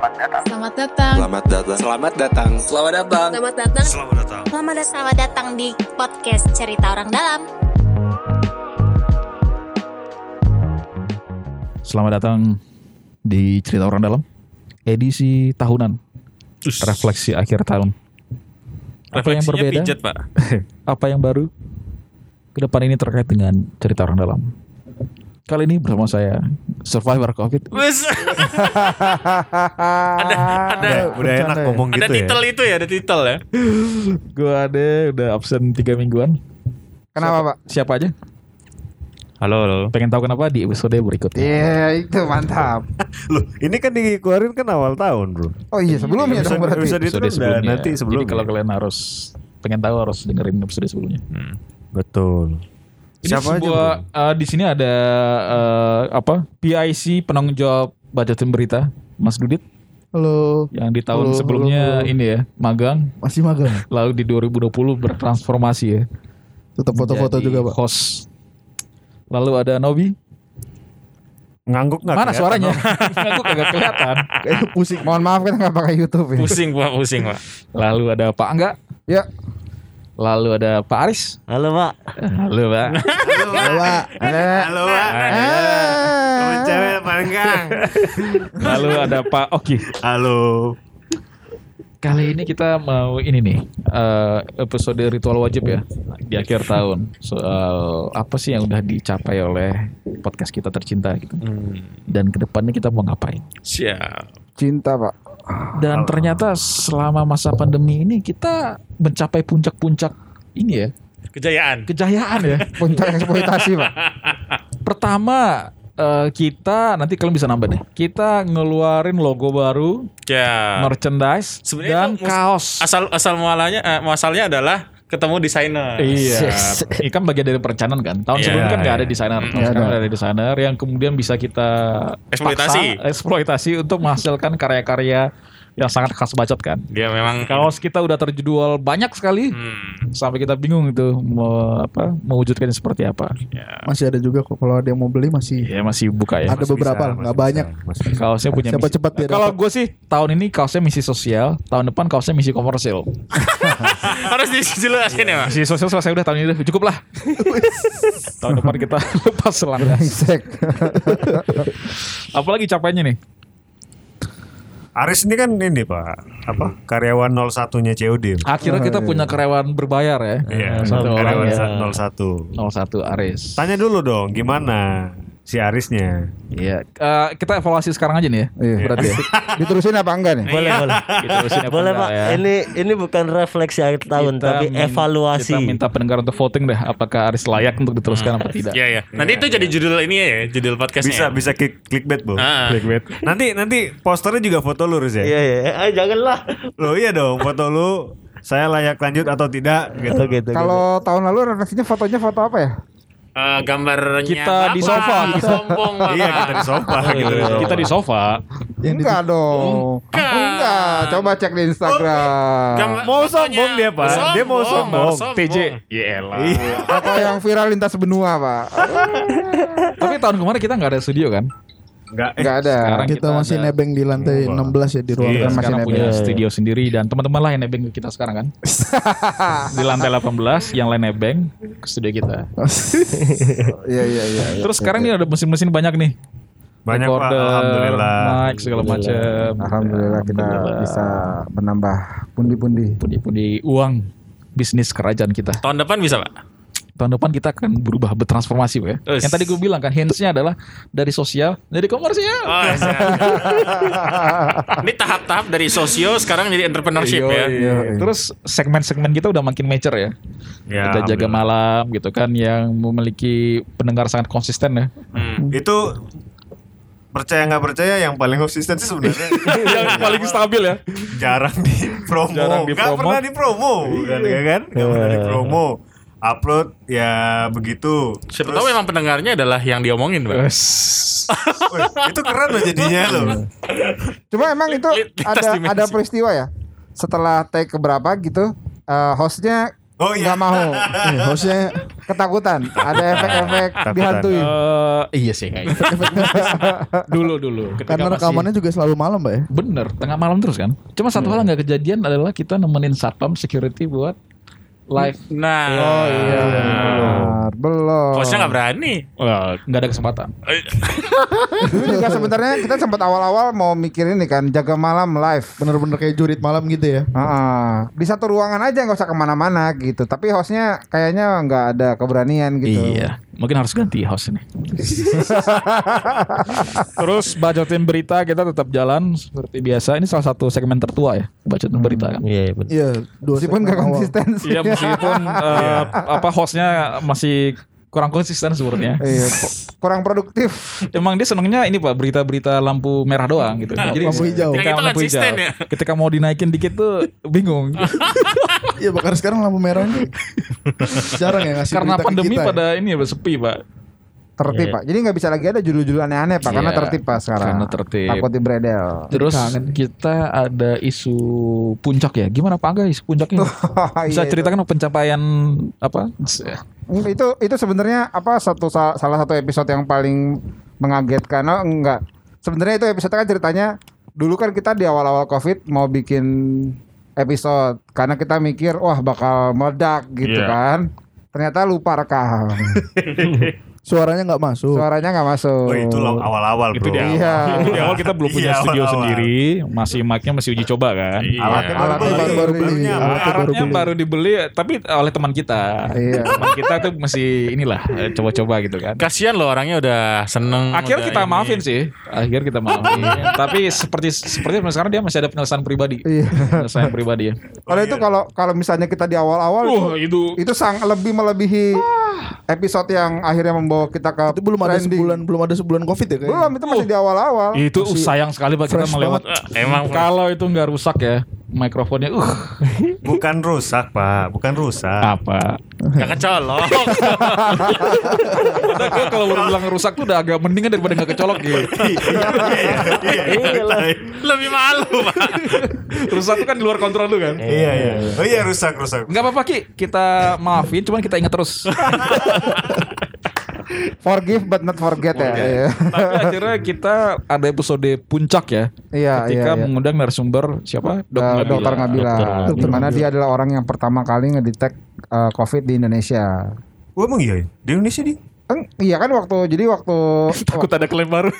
Selamat datang. Selamat datang. Selamat datang. Selamat datang. Selamat datang. Selamat datang. Selamat datang. Selamat datang. Selamat datang di podcast Cerita Orang Dalam. Selamat datang di Cerita Orang Dalam edisi tahunan refleksi akhir tahun. Apa yang berbeda? Pijat, Pak. Apa yang baru? Ke depan ini terkait dengan cerita orang dalam. Kali ini bersama saya Survivor COVID. Ada ada Udah enak ngomong ada gitu ya. titel itu ya, ada titel ya. Gue ada udah absen tiga mingguan. Kenapa pak? Siapa aja? Halo, halo. Pengen tahu kenapa di episode berikutnya? Iya itu mantap. Loh, ini kan dikeluarin kan awal tahun, Bro. Oh iya sebelumnya Episode- dong berarti. episode itu kan udah nanti sebelumnya. Jadi kalau kalian harus pengen tahu harus dengerin episode sebelumnya. Betul. Ini Siapa aja, sebuah eh, di sini ada eh, apa? PIC penanggung jawab budgetin berita Mas Dudit Halo. yang di tahun Halo, sebelumnya halo, halo. ini ya magang Masih magang. lalu di 2020 bertransformasi ya Tetap foto-foto juga pak. host lalu ada Nobi Ngangguk nggak? mana suaranya Bro? aku kagak kelihatan Kayaknya pusing. Mohon maaf kita nggak pakai YouTube ya. Pusing, Pak, pusing, Pak. lalu ada Pak Angga Ya. Lalu ada Pak Aris Halo Pak. halo Pak Halo pak. Halo, Pak. Temen Ah. cewek paling gang. lalu ada Pak Oki Halo. Kali ini kita mau ini nih eh, episode ritual wajib ya di akhir tahun soal apa sih yang udah dicapai oleh podcast kita tercinta gitu dan ke depannya kita mau ngapain Siap. Cinta pak. Dan ternyata selama masa pandemi ini kita mencapai puncak-puncak ini ya Kejayaan. kejayaan ya Puncak eksploitasi pak. pertama eh, kita nanti kalian bisa nambah deh kita ngeluarin logo baru Ya. merchandise Sebenarnya dan kaos Asal asal mualanya eh, muasalnya adalah ketemu desainer. Iya, ini kan bagian dari perencanaan kan. Tahun Iya, sebelumnya kan nggak iya. ada desainer, tahun Nggak sekarang ada. ada desainer yang kemudian bisa kita Eksploitasi. paksa, eksploitasi untuk menghasilkan karya-karya yang sangat khas bacot kan. Dia memang Kaos kita udah terjual banyak sekali Hmm. sampai kita bingung itu mau apa mewujudkannya seperti apa. Ya. Masih ada juga kok kalau ada yang mau beli masih. Ya masih buka ya. Ada beberapa, nggak banyak. Kaosnya punya Siapa misi. cepat dia Kalau gue sih tahun ini kaosnya misi sosial, tahun depan kaosnya misi komersil. Harus dijelasin ya, Pak. Misi sosial selesai udah tahun ini cukup lah. tahun depan kita lepas. Brengsek. Apalagi capainya nih? Aris ini kan ini Pak, apa? Karyawan 01-nya COD. Akhirnya kita punya karyawan berbayar ya. Iya, Satu orang karyawan ya. 01. 01 Aris. Tanya dulu dong, gimana si Arisnya? Iya. Eh, kita evaluasi sekarang aja nih ya. Iya. Berarti ya. Diterusin apa enggak nih? Boleh boleh. Kita terusin apa Boleh enggak Pak. ya. Ini ini bukan refleksi akhir tahun Kita tapi min- evaluasi. Kita minta pendengar untuk voting deh apakah Aris layak untuk diteruskan apa tidak. Iya, ya. Nanti itu jadi judul ini ya, judul podcastnya. Bisa bisa klik clickbait, Bu. Ah. Nanti nanti posternya juga foto lu Riz ya. Iya iya. Eh, janganlah. Loh iya dong, foto lu saya layak lanjut atau tidak gitu. Gitu, gitu. Kalau tahun lalu refleksinya fotonya foto apa ya? Eh, gambarnya Kita di Bapak, sofa. sombong Bapak. Iya, kita di sofa gitu. Kita di sofa. enggak dong. Enggak. Enggak. Coba cek di Instagram. Gambar- Mau sombong dia, Pak. Dia mau sombong. TJ. Yelah. Apa yang viral lintas benua pak? Tapi tahun kemarin kita nggak ada studio kan? Enggak. Enggak ada. Sekarang kita, kita masih ada- nebeng di lantai Wah. 16 ya di ruangan Iya, masih nebeng. punya studio sendiri dan teman-teman lah yang nebeng ke kita sekarang kan. di lantai 18 yang lain nebeng ke studio kita. Iya iya iya. iya. Terus sekarang ini ada mesin-mesin banyak nih. Banyak Pak, Recorder, alhamdulillah. mic segala macam. Alhamdulillah kita Alhamdulillah. bisa menambah pundi-pundi. pundi-pundi uang bisnis kerajaan kita. Tahun depan bisa, Pak? Tahun depan kita akan berubah bertransformasi ya. Us. Yang tadi gue bilang kan hintsnya adalah dari sosial dari komersial. Oh, siap. Ini tahap-tahap dari sosio sekarang jadi entrepreneurship Iya, ya. iya. Terus segmen-segmen kita udah makin mature ya. Ya, kita jaga alhamdulillah. malam gitu kan yang memiliki pendengar sangat konsisten ya. Hmm. Itu percaya nggak percaya yang paling konsisten sih sebenarnya yang paling stabil ya. jarang di promo Jarang nggak dipromo. pernah di promo kan ya kan nggak pernah di promo upload ya begitu Siapa Terus- tahu memang pendengarnya adalah yang diomongin, Pak. Wih, itu keren loh jadinya loh Cuma emang itu ada dimensi. ada peristiwa ya. Setelah take keberapa gitu, eh, hostnya Oh, iya. nggak mau. Eh, hostnya ketakutan. Ada efek-efek dihantui. Eh, iya sih kayaknya. dulu dulu. ketika Karena masih- rekamannya juga selalu malam, Mbak ya. Bener, tengah malam terus kan. Cuma satu hal nggak kejadian adalah kita nemenin satpam security buat live. Nah, Oh iya. Benar. Belum. hostnya nggak berani. Nggak ada kesempatan. Itu juga sebenarnya kita sempat awal-awal mau mikir ini kan jaga malam live. Bener-bener kayak jurit malam gitu ya. Heeh. di satu ruangan aja nggak usah ke mana-mana gitu. Tapi hostnya kayaknya nggak ada keberanian gitu. Iya, mungkin harus ganti host ini. Terus bacotin berita kita tetap jalan seperti biasa. Ini salah satu segmen tertua ya, bacotin berita kan. Iya, iya, betul. Iya, dua Meskipun awal. konsisten sih. Iya meskipun eh, apa hostnya masih kurang konsisten sebenarnya. Iya, ku- kurang produktif. Emang dia senengnya ini pak berita-berita lampu merah doang gitu. Jadi Lampu hijau. Ketika lampu hijau. ya? Ketika mau dinaikin dikit tuh bingung. Iya, bahkan sekarang lampu merah ini jarang ya ngasih Karena pandemi kita ya. pada ini ya sepi pak. Tertib Iya. pak. Jadi nggak bisa lagi ada judul-judul aneh-aneh pak. Karena Iya, tertib pak sekarang. karena tertib. Takut dibredel. Terus kita ada isu puncak ya. Gimana Pak Angga isu puncak ini? Bisa Iya, ceritakan pencapaian apa? itu itu sebenarnya apa satu sa- salah satu episode yang paling mengagetkan oh, enggak sebenarnya itu episode kan ceritanya dulu kan kita di awal-awal covid mau bikin episode. Karena kita mikir wah bakal meledak gitu Iya. kan. Ternyata lupa rekam Suaranya nggak masuk. suaranya nggak masuk Oh itu loh awal-awal Itu bro. di awal. Iya. Itu di awal kita belum punya Iya, studio awal-awal. sendiri, masih mic-nya masih uji coba kan. Iya. Alatnya baru Alatnya beli. baru-baru ini. Barunya Alatnya apa? baru Alatnya beli. baru dibeli tapi oleh teman kita. Iya. Teman kita tuh masih inilah eh, coba-coba gitu kan. Kasihan loh orangnya udah seneng. Akhirnya udah kita ini. maafin sih. Akhirnya kita maafin. Tapi seperti seperti sekarang dia masih ada penyelesaian pribadi. Iya. Penyelesaian pribadi ya. kalau itu kalau kalau misalnya kita di awal-awal Wah, itu itu sang lebih melebihi episode yang akhirnya membawa kita ke Itu belum ada trending. sebulan, belum ada sebulan covid ya kayaknya. belum itu masih di awal-awal itu sayang sekali Pak kita melewat. Eh, Emang Kalau itu nggak rusak ya mikrofonnya uh Bukan rusak pak, bukan rusak. apa? nggak kecolok. Padahal gua kalau baru bilang rusak tuh udah agak mendingan daripada nggak kecolok gitu. Iya. Lebih malu pak. rusak tuh kan di luar kontrol lu kan. Iya iya. Oh iya rusak rusak. Nggak apa-apa Ki, kita maafin, cuman kita ingat terus. forgive but not forget ya Iya. Tapi akhirnya kita ada episode puncak ya. Iya, Ketika iya, iya. mengundang narasumber siapa? Dok Eh, Nabila. Dokter Ngabila, Dokter di mana dia adalah orang yang pertama kali ngedetect eh, COVID di Indonesia. Oh emang iya? Di Indonesia di? Eng, iya kan waktu jadi waktu Takut ada klaim baru.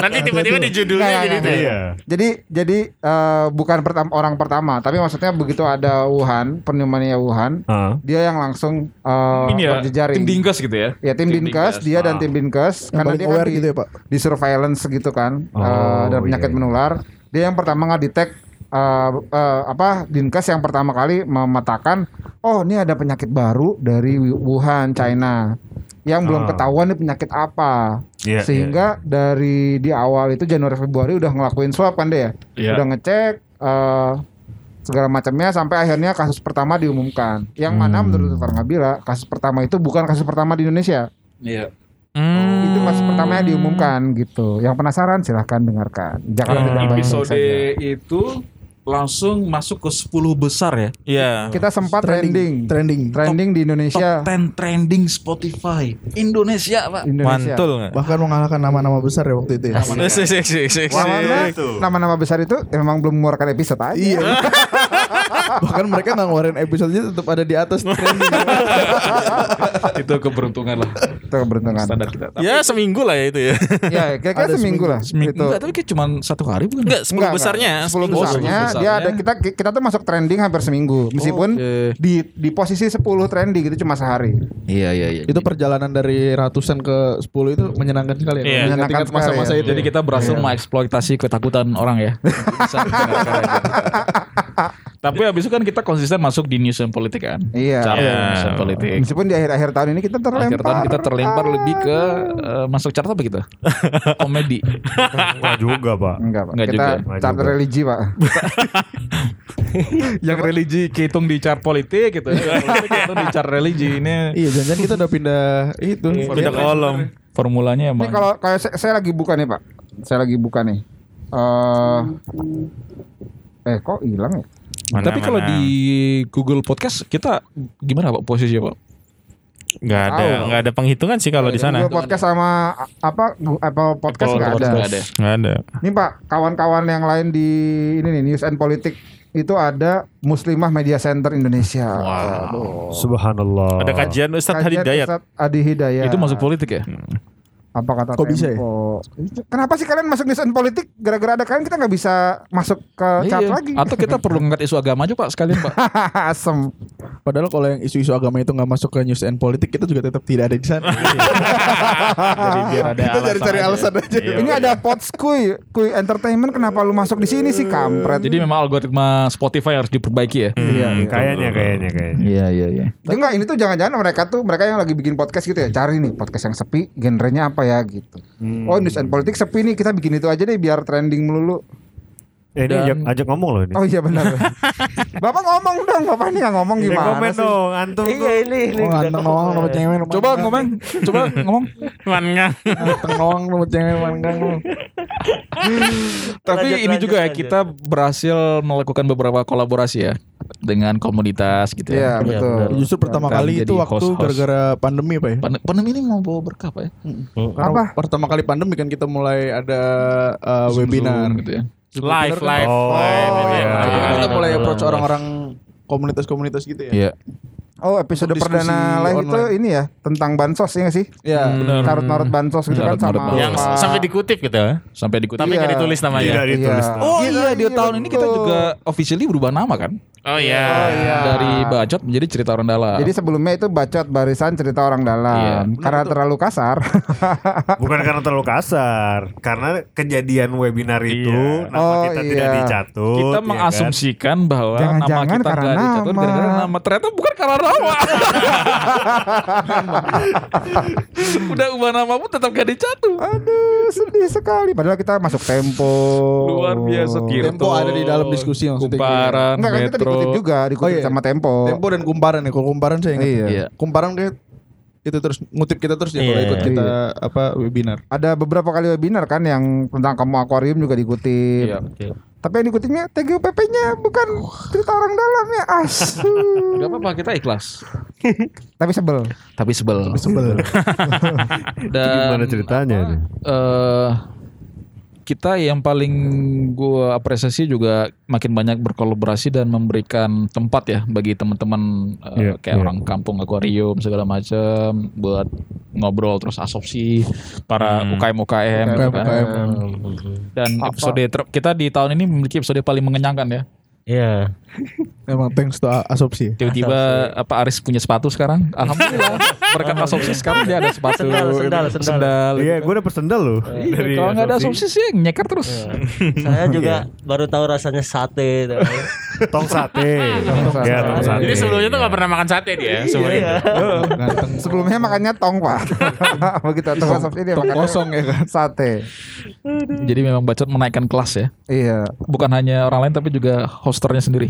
Nanti tiba-tiba di judulnya Nggak, jadi nggak, ya. Iya. jadi jadi eh, bukan pertama orang pertama, tapi maksudnya begitu ada Wuhan pneumonia Wuhan, Ah. dia yang langsung eh, Ini ya, berjejaring. tim Dinkes gitu ya. Ya tim, Tim Dinkes, Dinkes, dia dan ah. tim Dinkes Yang karena dia kan di, gitu ya Pak. di surveillance gitu kan Oh, eh, dan penyakit iya, iya. menular. Dia yang pertama ngedetek eh, eh, apa Dinkes yang pertama kali memetakan oh ini ada penyakit baru dari Wuhan China yang belum Ah. ketahuan nih penyakit apa. Iya, Sehingga dari di awal itu Januari Februari udah ngelakuin swab kan dia. Iya. Udah ngecek eh, segala macamnya sampai akhirnya kasus pertama diumumkan. Yang mana menurut Dokter Ngabila kasus pertama itu bukan kasus pertama di Indonesia. Iya. Itu kasus pertama yang diumumkan gitu. Yang penasaran silahkan dengarkan. Jakarta tidak banyak Episode saja. itu langsung masuk ke 10 besar ya. Iya. Kita sempat trending. Trending. Trending di Indonesia. Top 10 trending Spotify Indonesia, Pak. Indonesia. Mantul nggak? Bahkan mengalahkan nama-nama besar ya waktu itu ya. Nama-nama, besar itu emang belum mengeluarkan episode aja. Iya. Bahkan mereka nggak ngeluarin episodenya tetap ada di atas trending. itu keberuntungan lah. Itu keberuntungan. Standar kita. Tapi Ya seminggu lah ya itu ya. Ya, kira-kira Ada seminggu lah. seminggu Itu. enggak, tapi kayak cuma satu hari bukan? Enggak, 10 Enggak, besarnya. enggak. 10 10 besarnya, besarnya. dia ada kita kita tuh masuk trending hampir seminggu. Meskipun Oke. di di posisi 10 trending itu cuma sehari. Iya, iya, iya. itu perjalanan dari ratusan ke 10 itu menyenangkan sekali ya. Iya. Menyenangkan sekali masa-masa ya. itu. Jadi kita berhasil mengeksploitasi ketakutan orang ya. Tapi habis itu kan kita konsisten masuk di news and politik kan. Iya. Cara Iya. news and politik. Meskipun di akhir-akhir tahun ini kita terlempar. Akhir tahun kita terlempar lebih ke eh, masuk chart apa gitu? Komedi. Wah juga pak. Enggak, Pak. Enggak kita juga. Enggak religi, Pak. Yang religi kehitung di chart politik gitu. Politik kehitung di chart religi ini. Iya, jangan kita udah pindah itu. Pindah kolom. Formulanya Ini emang. kalau kayak saya, saya lagi buka nih, Pak. Saya lagi buka nih. Eh eh kok hilang ya? Mana, Tapi kalau di Google Podcast kita gimana Pak posisinya Pak? nggak ada nggak ada penghitungan sih kalau di sana. Google podcast sama apa Apple podcast nggak ada. Nggak ada. Ada. Ini Pak, kawan-kawan yang lain di ini nih News and Politik itu ada Muslimah Media Center Indonesia. Waduh. Subhanallah. Ada kajian Ustadz Hadi Kajian Dayat. Ustadz Adi Hidayat. Itu masuk politik ya? Apa kata Kok bisa ya? Tempo? Kenapa sih kalian masuk News and Politik? Gara-gara ada kalian kita nggak bisa masuk ke chat Iya. lagi. Atau kita perlu ngangkat isu agama aja Pak sekalian Pak. Asem. Padahal kalau yang isu-isu agama itu nggak masuk ke news and politik kita juga tetap tidak ada di sana. Jadi biar ada kita cari-cari alasan aja. Iya. Ini ada Pots Kuy, Kuy Entertainment kenapa lu masuk di sini sih kampret? Jadi memang algoritma Spotify harus diperbaiki ya. iya, iya. Kayaknya kayaknya kayaknya. Iya iya iya. Enggak, ini tuh jangan-jangan mereka tuh mereka yang lagi bikin podcast gitu ya, cari nih podcast yang sepi, genrenya apa ya gitu. Oh, news and politik sepi nih, kita bikin itu aja deh biar trending melulu. Eh, ini ajak, ajak ngomong loh ini. Oh iya benar. Bapak ngomong dong, Bapak ini nggak ngomong gimana komen sih? dong, antum Iya ini ini. Oh, ganteng doang sama cewek. Coba ngomong, coba ngomong. Mana? Ganteng doang sama cewek manggang lu. Tapi Lanjut, ini lanjut, juga ya kita berhasil melakukan beberapa kolaborasi ya dengan komunitas gitu Iya, ya. betul. benar. Justru pertama Kan kali itu waktu gara-gara pandemi apa ya? Pan- Pandemi ini mau bawa berkah Pak ya? Karena Apa? Pertama kali pandemi kan kita mulai ada uh, webinar gitu ya. Live, kan. live, Oh, live. iya. iya. Ah, kita mulai benar, approach orang-orang komunitas-komunitas gitu ya. Iya. Oh, episode perdana live itu ini ya tentang bansos ya nggak sih? Ya, Benar. Marut-marut bansos gitu kan sama bansos. Yang sampai dikutip gitu ya. Sampai dikutip. Tapi Iya. nggak ditulis namanya. Tidak ditulis. Iya. Oh Gila, iya di iya, tahun ini kita juga officially berubah nama kan? Oh iya. Dari bacot menjadi cerita orang dalam. Jadi sebelumnya itu bacot barisan cerita orang dalam Iya. karena terlalu kasar. Bukan karena terlalu kasar, karena kejadian webinar itu Iya. nama Oh, kita iya. tidak dicatut. kita ya kan? mengasumsikan bahwa nama Jangan-jangan kita karena dicatat nama. gara-gara nama. Ternyata bukan karena nama. Udah ubah nama pun tetap gak dicatat. Aduh, sedih sekali. Padahal kita masuk tempo. Luar biasa Tirto. Tempo ada di dalam diskusi maksudnya. Kumparan, Enggak kan kita dikutip juga, dikutip Oh, iya. sama tempo. Tempo dan kumparan ya. Kalau kumparan saya ingat. Iya. Iya. Kumparan kayak itu terus ngutip kita terus ya kalau Iya. ikut kita apa webinar. Ada beberapa kali webinar kan yang tentang kamu akuarium juga dikutip. Iya. Tapi yang dikutipnya TGUPP-nya bukan cerita orang dalam ya. Asu. Gak apa-apa kita ikhlas. Tapi sebel. Tapi sebel. Sebel. Dan Gimana ceritanya apa, ini? Kita yang paling gua apresiasi juga makin banyak berkolaborasi dan memberikan tempat ya bagi teman-teman eh, Iya, kayak iya. orang kampung akuarium segala macam buat ngobrol terus asopsi para UKM UKM gitu kan. UKM. Dan episode ter- kita di tahun ini memiliki episode paling mengenyangkan ya. Iya. Emang thanks to asopsi. Tiba-tiba apa Aris punya sepatu sekarang? Alhamdulillah. Berkat asopsi sekarang dia ada sepatu. Sendal, sendal, sendal. Sendal. Iya, gue dapet sendal loh. Iya, dari kalau nggak ada asopsi. asopsi sih nyeker terus. Saya juga baru tahu rasanya sate. itu. Tong sate. sate. Ya, tong sate. Jadi sebelumnya tuh gak pernah makan sate dia. Ganteng. Sebelumnya makannya tong pak. Begitu tong ini Tong makannya kosong ya kan. Sate. Jadi memang bacot menaikkan kelas ya. Iya. Bukan hanya orang lain tapi juga hosternya sendiri.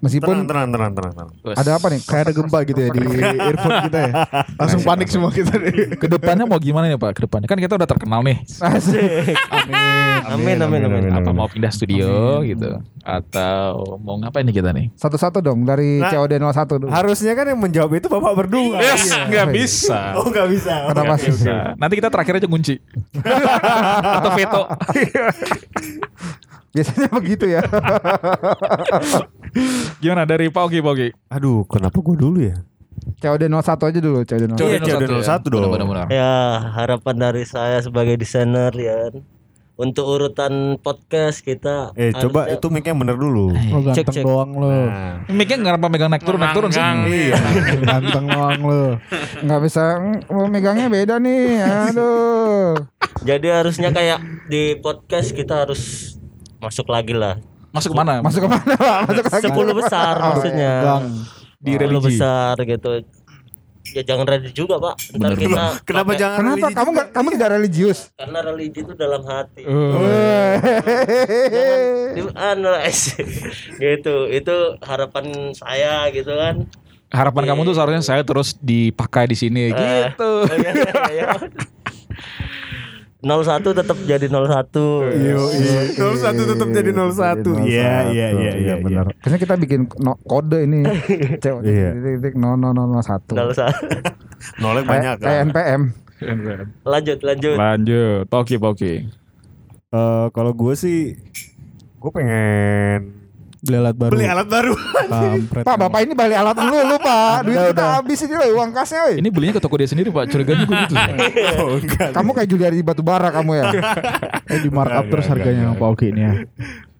Meskipun Tenang, tenang, tenang, tenang, tenang. ada apa nih? Kayak ada gempa gitu ya di earphone kita ya. Langsung panik semua kita nih. Ke depannya mau gimana nih Pak? Ke depannya kan kita udah terkenal nih. Asik. Amin amin amin. Apa mau pindah studio gitu? Atau mau ngapain nih kita nih? Satu-satu dong dari Nah, COD 01 dulu. Harusnya kan yang menjawab itu bapak berdua. Yes, nggak bisa. Oh nggak bisa. Kenapa sih? Nanti kita terakhir aja kunci. Atau veto. Biasanya begitu ya. Gimana dari Pak Ogi, Pak Ogi? Aduh, kenapa gue dulu ya? COD 01 aja dulu, COD 01. Iya, COD 01 dong. Benar-benar. Ya harapan dari saya sebagai desainer ya. Untuk urutan podcast kita. Eh, coba itu mic-nya bener dulu. Lo Cek, ganteng cek. doang lo. Nah, Mic-nya nggak megang naik turun, naik turun sih. Iya. Ganteng doang lo. Nggak bisa megangnya beda nih. Aduh. Jadi harusnya kayak di podcast kita harus masuk lagi lah. Masuk ke mana? Masuk ke mana? Masuk lagi. Sepuluh besar Oh, maksudnya. Gang. di Sepuluh religi. besar gitu. Ya jangan ready juga pak. Ntar Bener, kita Kenapa pakai- jangan Kenapa religi kamu nggak kamu tidak religius? Karena religi itu dalam hati. Oh. Di, anu, gitu. Itu harapan saya gitu kan. Harapan kamu tuh seharusnya saya terus dipakai di sini gitu. Oh, iya, iya, iya. 01 tetap jadi 01. Yo, iya. 01 tetap jadi 01. Iya, iya, iya, iya, benar. Kayaknya kita bikin no- kode ini. Iya. titik no no no no satu. 01. Nolnya banyak kan. NPM. Lanjut, lanjut. Lanjut, Poki Poki. Eh, kalau gue sih gue pengen Beli alat baru. beli alat baru. Kampret. Pak, Bapak ini balik alat dulu lu, Pak. Duit Udah, kita udah. habis ini loh uang kasnya, woi. Ini belinya ke toko dia sendiri Pak, curiganya gue gitu. oh, enggak. Kamu kayak Juliari Batubara kamu ya. Eh, di markup terus enggak, harganya Pak Oki ini ya.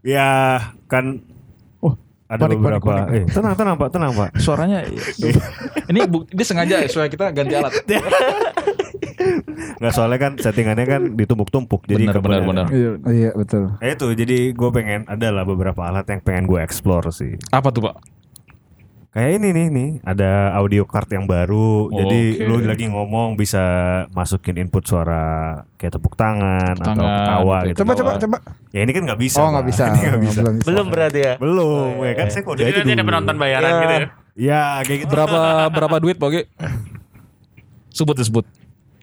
Ya kan Oh, ada panik, panik, beberapa. panik. Eh, tenang, tenang Pak, tenang Pak. Suaranya ini bu, dia sengaja ya supaya kita ganti alat. Nggak soalnya kan settingannya kan ditumpuk-tumpuk jadi Benar, benar, benar. Iya, betul. Eh, itu jadi gue pengen ada lah beberapa alat yang pengen gue explore sih. Apa tuh Pak? Kayak ini nih nih ada audio card yang baru. Jadi Oke. lu lagi ngomong bisa masukin input suara kayak tepuk tangan Tepuk atau tangan, ketawa gitu. Coba coba coba. Ya ini kan nggak bisa. Oh, Pak. nggak bisa. Ini nggak bisa. Belum bisa. Belum berarti ya? Belum, ya kan saya kode Jadi nanti ada penonton bayaran Ya. gitu ya. Ya kayak gitu. Berapa berapa duit Poki? Sebut sebut.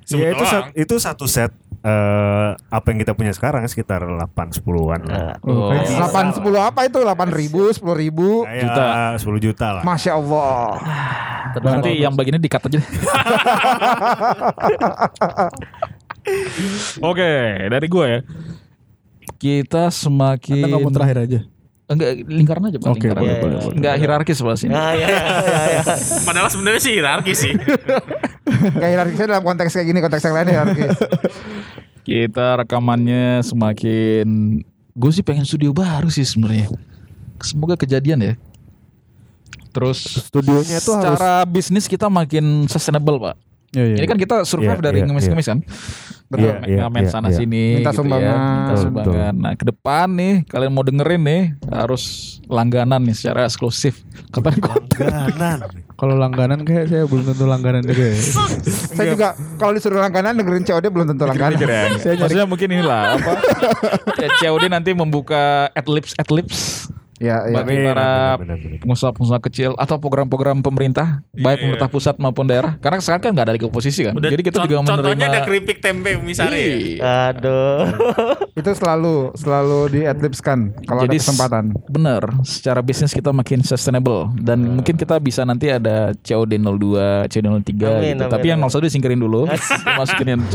Sebut Ya itu sa- itu satu set eh apa yang kita punya sekarang sekitar 8 10-an lah. Oh, Delapan sepuluh apa itu? Delapan ribu, sepuluh ribu. Kayak Juta. 10 juta lah. Masya Allah. Nanti yang bagiannya dikat aja. Oke, dari gue ya. Kita semakin Anda ngomong terakhir aja. Enggak lingkaran aja Pak, Oke, lingkaran. boleh, Iya, boleh, iya. boleh. Enggak hierarkis Pak sini. Nah, ya, ya, ya. Padahal sebenarnya sih hierarkis sih. Kayak hierarkisnya dalam konteks kayak gini, konteks yang lain hierarkis. Kita rekamannya semakin gue sih pengen studio baru sih sebenarnya. Semoga kejadian ya. Terus Studionya itu harus secara bisnis kita makin sustainable, Pak. Iya, iya. Ini kan kita survive Iya, dari iya, ngemis-ngemis kan. Betul. Ngamen- Iya, ngamen iya, sana iya. sini Minta gitu sumbangan. ya. Minta Betul, sumbangan. Nah, ke depan nih kalian mau dengerin nih harus langganan nih secara eksklusif. Kapan Langganan. kalau langganan kayak saya belum tentu langganan juga ya. Saya juga kalau disuruh langganan dengerin COD belum tentu langganan. Saya maksudnya mungkin inilah apa? ya, COD nanti membuka adlibs adlibs Ya, ya. bagi para pengusaha-pengusaha kecil atau program-program pemerintah baik pemerintah pusat maupun daerah karena sekarang kan nggak ada lagi oposisi kan Udah jadi kita juga menerima Contohnya ada keripik tempe misalnya. ya. Iya. Aduh. Itu selalu selalu di adlibskan kalau ada Jadi kesempatan. bener secara bisnis kita makin sustainable dan mungkin kita bisa nanti ada COD 02 COD 03 Amin, gitu amin, tapi yang amin. 01 disingkirin dulu masukin yang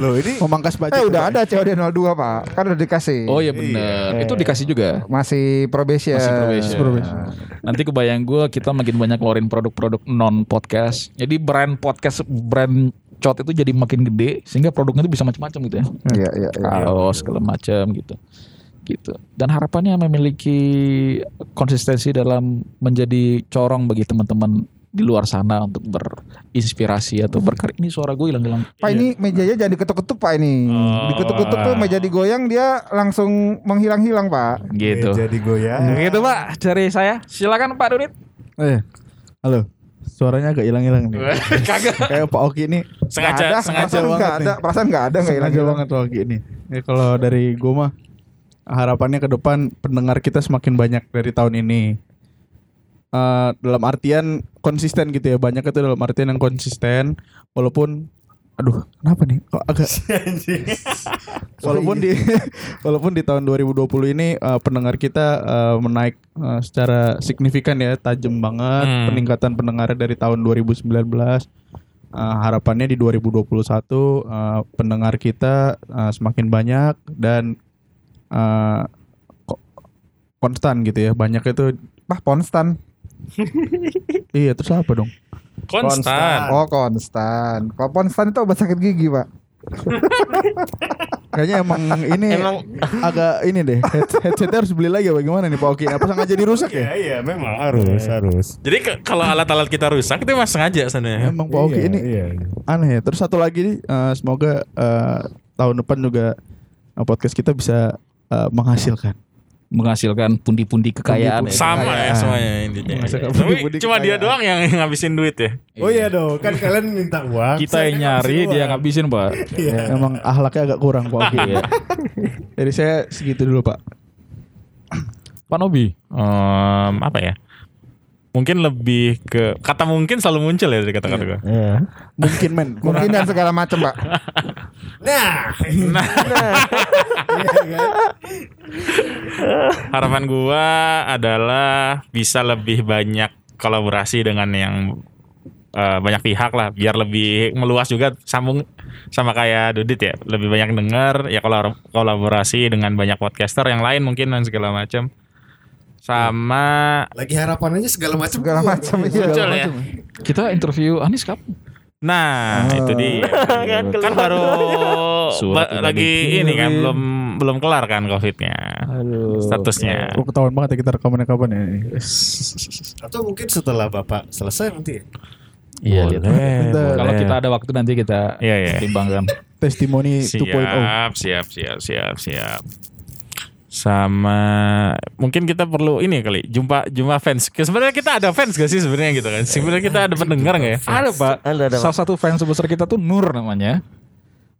Loh ini Memangkas budget. Eh udah ada COD 02 Pak. Kan udah dikasih. oh iya bener itu dikasih juga Masih probation. Masih probation. Probation. Nanti kebayang gue kita makin banyak ngeluarin produk-produk non podcast. Jadi brand podcast, brand cot itu jadi makin gede sehingga produknya itu bisa macam-macam gitu ya. Iya, iya, iya. Kaos segala macam gitu. Gitu. Dan harapannya memiliki konsistensi dalam menjadi corong bagi teman-teman di luar sana untuk berinspirasi atau berkarya. Ini suara gue hilang-hilang. Pak ini mejanya jangan diketuk-ketuk Pak ini. Diketuk-ketuk tuh meja digoyang dia langsung menghilang-hilang Pak. Gitu. jadi goyang. Gitu Pak dari saya. Silakan Pak Dunit. Eh, halo. Suaranya agak hilang-hilang nih. Kagak. Kayak Pak Oki ini Sengaja, ada, sengaja. perasaan banget nggak ada, nih. perasaan nggak ada nggak sengaja hilang-hilang. banget Pak Oki ini. Ya, kalau dari gue mah harapannya ke depan pendengar kita semakin banyak dari tahun ini. Eh, dalam artian konsisten gitu ya. Banyak itu dalam artian yang konsisten. Walaupun aduh kenapa nih? Kok agak walaupun di walaupun di tahun 2020 ini eh, pendengar kita eh, menaik eh, secara signifikan ya. Tajam banget Hmm. peningkatan pendengar dari tahun 2019 Eh, harapannya di 2021 eh, pendengar kita eh, semakin banyak dan eh, ko- konstan gitu ya. Banyak itu Pak konstan. iya terus apa dong Konstan. Oh konstan. Kalau konstan itu obat sakit gigi Pak. kayaknya emang ini Emang agak ini deh head, headsetnya harus beli lagi apa gimana nih Pak Oki apa sengaja dirusak Iya ya iya memang harus harus. Jadi ke- kalau alat-alat kita rusak itu emang sengaja sana. emang Pak Oki Iya, ini iya. aneh ya terus satu lagi nih eh, semoga eh, tahun depan juga eh, podcast kita bisa menghasilkan Menghasilkan pundi-pundi kekayaan. ya. Sama ya semuanya intinya. Tapi budi-budi cuma dia kekayaan. doang yang ngabisin duit ya. Oh iya dong, kan kalian minta uang. Kita yang kan nyari ngabisin dia uang. ngabisin pak. emang ahlaknya agak kurang Pak Oki Iya. jadi saya segitu dulu Pak Pak Nobi. Em, apa ya? Mungkin lebih ke kata mungkin selalu muncul ya dari kata-kata gue. Iya. mungkin men Mungkin dan segala macam Pak. Nah, Harapan gua adalah bisa lebih banyak kolaborasi dengan yang eh, banyak pihak lah, biar lebih meluas juga sambung sama kayak Dudit ya, lebih banyak dengar ya kalau kolaborasi dengan banyak podcaster yang lain mungkin dan segala macam. Sama lagi harapan aja segala macam. Segala macam iya. muncul ya. Kita interview Anis kapan? Nah, itu dia. Kan kan baru ba- lagi ini kan belum belum kelar kan covidnya Aduh. statusnya. Lu ketahuan banget ya kita rekamannya kapan ya. Atau mungkin setelah Bapak selesai nanti. Iya, lihat. Bentar. Kalau kita ada waktu nanti kita Iya, iya. timbangkan. Testimoni 2.0. Siap, siap, siap, siap, siap. Sama mungkin kita perlu ini kali jumpa jumpa fans. Sebenarnya kita ada fans gak sih sebenarnya gitu kan? Sebenarnya kita ada pendengar gak ya? Ada pak. Ada, ada. Salah satu fans besar kita tuh Nur namanya.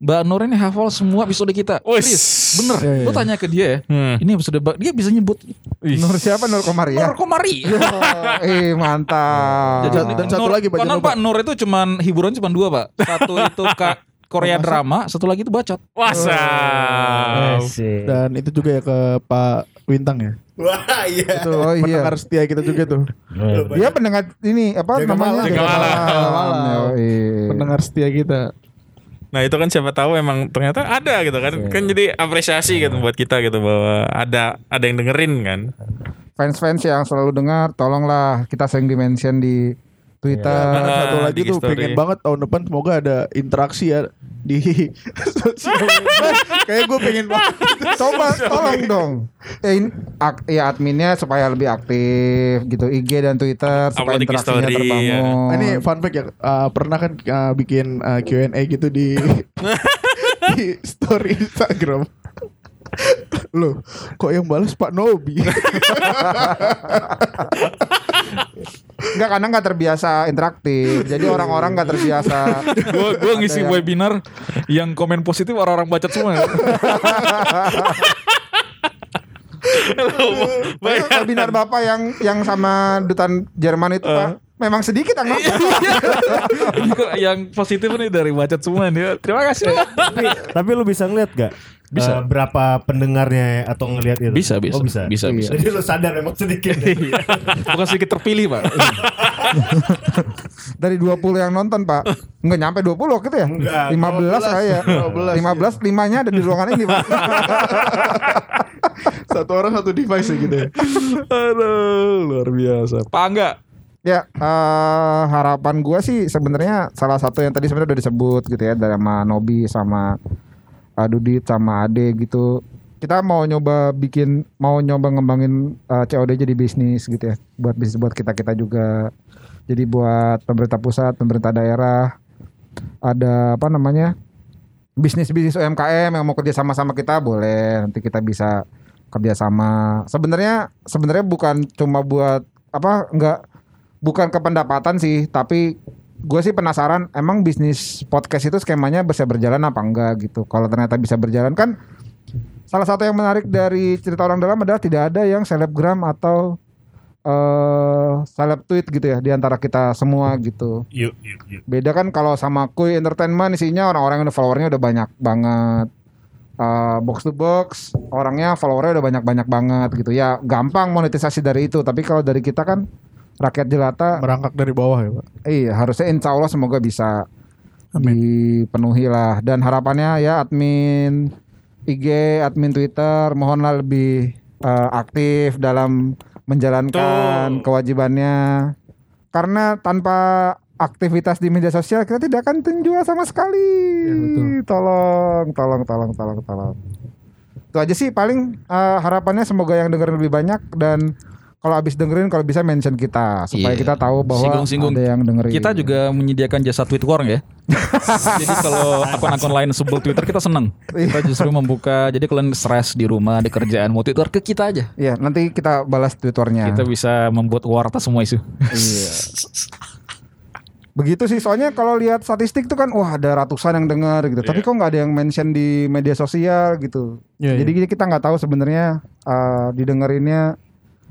Mbak Nur ini hafal semua episode kita. Wis. Serius, bener. Iya, iya. Lu tanya ke dia ya. Hmm. Ini episode dia bisa nyebut Nur siapa Nur Komaria? Nur Komari. Oh, eh mantap. Dan- dan satu Nur- lagi, Pak, lupa. Pak Nur itu cuman hiburan cuma dua pak. Satu itu kak Korea drama, satu lagi itu bacot. Wasap. Asik. Dan itu juga ya ke Pak Wintang ya. Wah, iya. Itu, oh iya. Pendengar setia kita juga tuh. Dia pendengar ini apa Jaga namanya? malam. Jaga malam. Jaga malam. Yoi. Pendengar setia kita. Nah itu kan siapa tahu emang ternyata ada gitu kan. Kan jadi apresiasi gitu buat kita gitu bahwa ada ada yang dengerin kan. Fans-fans yang selalu dengar, tolonglah kita sering di-mention di Twitter. Ah, satu lagi di tuh story. pengen banget tahun depan semoga ada interaksi ya di sosial media. Kayak gue pengen banget. Coba tolong dong. Eh, ini, ak- ya adminnya supaya lebih aktif gitu IG dan Twitter supaya interaksinya story, terbangun. Nah, ini fun fact ya, uh, pernah kan uh, bikin uh, Q&A gitu di di story Instagram. Loh, kok yang balas Pak Nobi? Enggak karena nggak terbiasa interaktif. Jadi orang-orang nggak terbiasa. Gue gue ngisi yang- webinar yang komen positif orang-orang bacot semua. Padahal webinar Bapak yang yang sama dutan Jerman itu Pak memang sedikit yang nonton. Ini kok yang positif nih dari bacot semua nih. Terima kasih. tapi, tapi lu bisa ngeliat gak? Bisa. Eh, berapa pendengarnya atau ngelihat itu? Bisa, bisa. Oh, bisa. Bisa, bisa. Jadi lu sadar emang sedikit. Bukan sedikit terpilih pak. Dari 20 yang nonton Pak Enggak nyampe 20 waktu itu ya Enggak, 15 kayak ya 15 limanya ada di ruangan ini Pak satu orang satu device gitu ya. Aduh, luar biasa. Pak Angga. Ya eh, harapan gua sih sebenarnya salah satu yang tadi sebenarnya udah disebut gitu ya dari sama Nobi sama uh, Dudit sama Ade gitu. Kita mau nyoba bikin mau nyoba ngembangin uh, COD jadi bisnis gitu ya. Buat bisnis buat kita-kita juga. Jadi buat pemerintah pusat, pemerintah daerah ada apa namanya? bisnis-bisnis UMKM yang mau kerja sama-sama kita boleh nanti kita bisa kerjasama. Sebenarnya sebenarnya bukan cuma buat apa enggak bukan ke pendapatan sih, tapi gue sih penasaran emang bisnis podcast itu skemanya bisa berjalan apa enggak gitu. Kalau ternyata bisa berjalan kan salah satu yang menarik dari cerita orang dalam adalah tidak ada yang selebgram atau eh seleb tweet gitu ya di antara kita semua gitu. yuk, yuk, yuk. Beda kan kalau sama Kuy Entertainment isinya orang-orang yang udah followernya udah banyak banget. Eh, box to box orangnya followernya udah banyak-banyak banget gitu ya gampang monetisasi dari itu tapi kalau dari kita kan rakyat jelata Merangkak dari bawah ya, Pak. iya harusnya insya Allah semoga bisa Amin. dipenuhi lah dan harapannya ya admin IG admin Twitter mohonlah lebih eh, aktif dalam menjalankan kewajibannya karena tanpa aktivitas di media sosial kita tidak akan terjual sama sekali. Tolong, tolong, tolong, tolong, tolong. Itu aja sih paling eh, harapannya semoga yang dengerin lebih banyak dan kalau habis dengerin kalau bisa mention kita supaya Iya. kita tahu bahwa Singgung-singgung. ada yang dengerin. Kita juga menyediakan jasa tweet war ya. jadi kalau akun-akun lain sebel Twitter kita seneng. Kita justru membuka. Jadi kalian stres di rumah, di kerjaan mau Twitter ke kita aja. Iya, nanti kita balas twitternya. Kita bisa membuat war atas semua isu. Iya. Begitu sih soalnya kalau lihat statistik tuh kan wah ada ratusan yang dengar gitu. Tapi kok nggak ada yang mention di media sosial gitu. Iya, Jadi kita nggak tahu sebenarnya eh, didengerinnya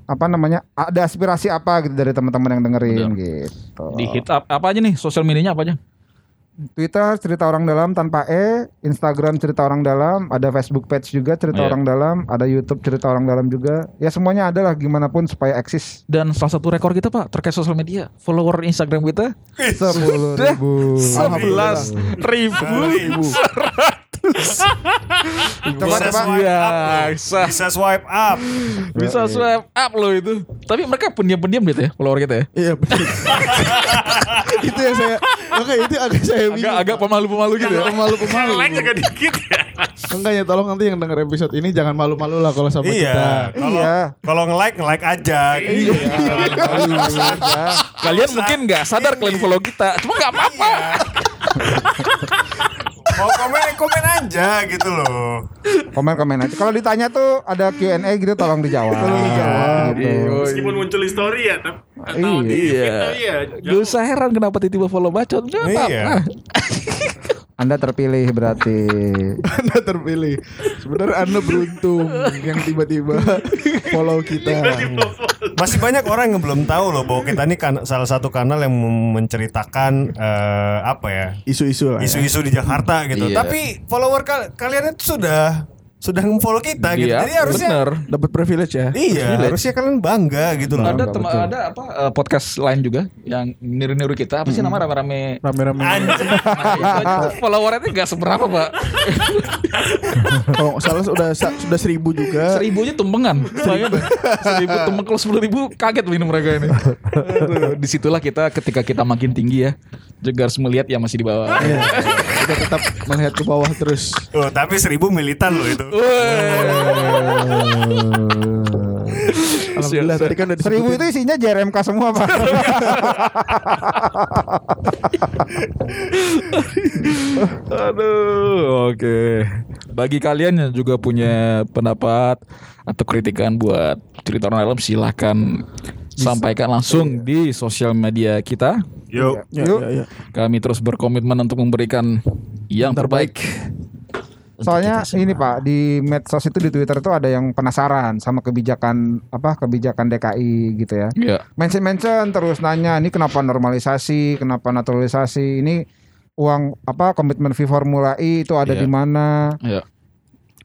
apa namanya ada aspirasi apa gitu dari teman-teman yang dengerin gitu. Di hit up apa aja nih sosial medianya apa aja? Twitter cerita orang dalam tanpa e, Instagram cerita orang dalam, ada Facebook page juga cerita Iya. orang dalam, ada YouTube cerita orang dalam juga. Ya semuanya ada lah gimana pun supaya eksis. Dan salah satu rekor kita pak terkait sosial media, follower Instagram kita Sepuluh ribu. sebelas ribu. Bisa swipe up loh. Biasa. Bisa swipe up. Bisa swipe up loh itu. Tapi mereka pendiam-pendiam gitu ya follower kita ya. Iya betul. itu yang saya Oke itu agak saya bingung. Agak-agak pemalu-pemalu gitu ya. pemalu-pemalu. Like juga dikit ya. Enggaknya tolong nanti yang denger episode ini jangan malu-malu lah kalau sama kita. Iya. Kalau Iya. kalau nge-like nge-like aja. Iya. Kalian mungkin nggak sadar kalian follow kita, cuma nggak apa-apa. Mau komen komen aja gitu loh. Komen-komen aja. Kalau ditanya tuh ada Q&A gitu tolong dijawab. Tolong dijawab. Gitu. Meskipun muncul di story ya, atau di Iya. feed, tapi ya. Gak usah heran kenapa tiba-tiba follow bacot. Gak Iya. apa-apa. Anda terpilih berarti. Anda terpilih. Sebenarnya Anda beruntung yang tiba-tiba follow kita. Masih banyak orang yang belum tahu loh bahwa kita ini kan salah satu kanal yang menceritakan eh, apa ya Isu-isu lah. ya. isu-isu di Jakarta gitu. Iya. Tapi follower kal- kalian itu sudah sudah follow kita gitu. Iya, Jadi harusnya bener. Dapat privilege ya. iya harusnya kalian bangga gitu loh. Ada tem- ada apa eh, podcast lain juga yang niru-niru kita. Apa sih nama rame-rame? Rame-rame. Nah, followernya nggak seberapa pak. Kalau nggak salah sudah sudah seribu juga. Seribu aja tumbengan. Seribu, seribu tumbeng kalau sepuluh ribu kaget ini mereka ini. Di situlah kita ketika kita makin tinggi ya juga harus melihat yang masih di bawah. Kita tetap melihat ke bawah terus. Oh, tapi seribu militan loh itu. Alhamdulillah tadi kan udah Seribu itu isinya JRMK semua pak. Aduh, oke. Bagi kalian yang juga punya pendapat atau kritikan buat cerita orang dalam silahkan sampaikan langsung di sosial media kita. Yuk. Ya, Yuk. ya, ya. Kami terus berkomitmen untuk memberikan yang terbaik. Soalnya ini Pak di medsos itu di Twitter itu ada yang penasaran sama kebijakan apa kebijakan DKI gitu ya. Ya, Mention mention terus nanya ini kenapa normalisasi, kenapa naturalisasi, ini uang apa komitmen fee Formula E itu ada Iya. di mana? ya.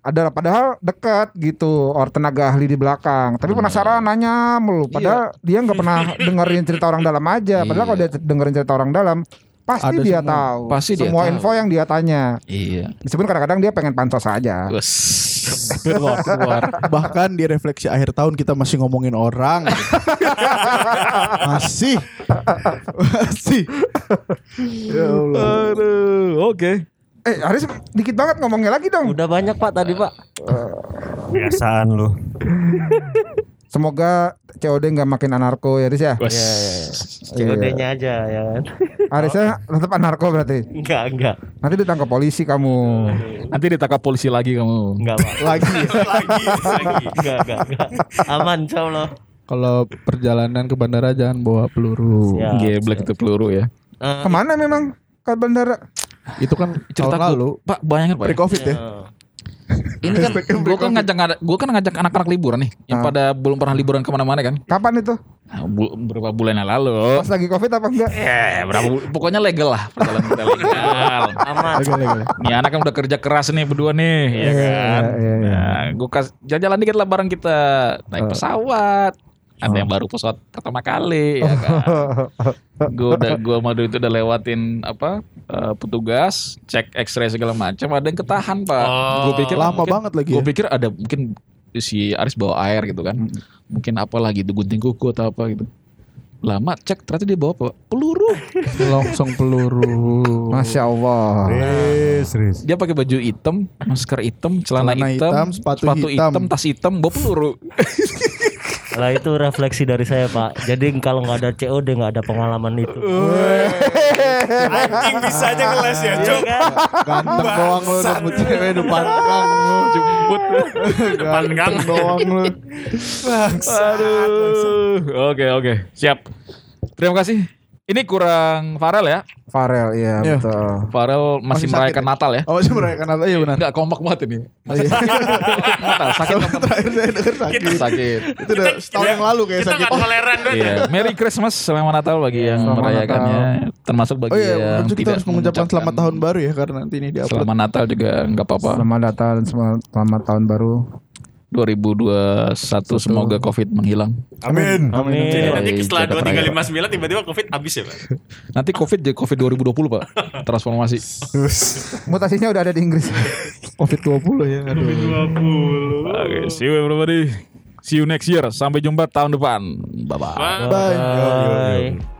Ada padahal dekat gitu, or tenaga ahli di belakang. Tapi penasaran nanya mulu. Padahal dia nggak pernah dengerin cerita orang dalam aja. Padahal kalau dia dengerin cerita orang dalam pasti Ada dia semua. tahu. Pasti dia semua tahu. info yang dia tanya. Iya. Meskipun kadang-kadang dia pengen pansos aja. Wes. Keluar, keluar. Bahkan di refleksi akhir tahun kita masih ngomongin orang. masih. masih. ya Allah. Aduh, oke. Eh, Haris dikit banget ngomongnya lagi dong. Udah banyak Pak tadi Pak. Biasaan lu. Semoga COD nggak makin anarko ya Haris ya. Wes. Iya, iya, iya. COD-nya aja ya kan. Harisnya tetap anarko berarti. Enggak, enggak. Nanti ditangkap polisi kamu. Nanti ditangkap polisi lagi kamu. Enggak, Pak. Lagi. Lagi, lagi. Enggak, enggak, enggak. Aman insyaallah. Kalau perjalanan ke bandara jangan bawa peluru. Geblek itu peluru ya. Eh, Ke mana memang ke bandara? Itu kan Cerita tahun lalu. Pak, bayangin Pak. ya. Pre-covid ya. eh, Ini kan gue kan ngajak gue kan ngajak anak-anak liburan nih yang Ah. pada belum pernah liburan ke mana-mana kan Kapan itu? Nah, bu- beberapa bulan yang lalu Pas lagi covid apa enggak? ya berapa bu- pokoknya legal lah perjalanan kita legal aman. Legal, legal. nih anak kan udah kerja keras nih berdua nih ya kan iya, iya. nah gue kas jalan-jalan dikit lah bareng kita naik pesawat ada yang baru pesawat pertama kali ya kan gue udah gue Doi itu udah lewatin apa eh, petugas cek X-ray segala macam ada yang ketahan pak gue pikir Lama banget lagi gue ya. pikir ada mungkin si Aris bawa air gitu kan mungkin apa lagi itu gunting kuku atau apa gitu lama cek ternyata dia bawa apa peluru Longsong peluru. Masya Allah. Eh, serius. dia pakai baju hitam masker hitam celana, Celana hitam, hitam, sepatu hitam. tas hitam bawa peluru Lah itu refleksi dari saya Pak. Jadi kalau nggak ada COD nggak ada pengalaman itu. Anjing bisa aja ngeles ya, Cuk. Iya kan? Ganteng doang lu nemu cewek depan gang lu. jemput Depan gang. Ganteng doang lu. aduh oke oke siap terima kasih Ini kurang Farel ya. Farel iya Iya. betul. Farel masih, Masih sakit merayakan ya? Natal ya. Oh, masih merayakan Natal iya benar. Enggak kompak banget ini. Natal sakit Sama terakhir saya dengar sakit. sakit. Itu udah setahun yang lalu kayak Kita sakit. nggak toleran kan? Iya, Merry Christmas selamat Natal bagi yang Selamat merayakannya, termasuk bagi Oh iya, yang kita harus mengucapkan selamat tahun baru ya karena nanti ini diupload. Selamat Natal juga nggak apa-apa. Selamat Natal dan selamat, selamat tahun baru. 2021 semoga Covid menghilang. Amin. Amin. Jadi nanti setelah lima sembilan tiba-tiba covid habis ya pak. Nanti Covid jadi Covid 2020 Pak. Transformasi. Mutasinya udah ada di Inggris. Covid 20 ya. Aduh. Oke, see you everybody. See you next year. Sampai jumpa tahun depan. Bye bye. Bye. Bye.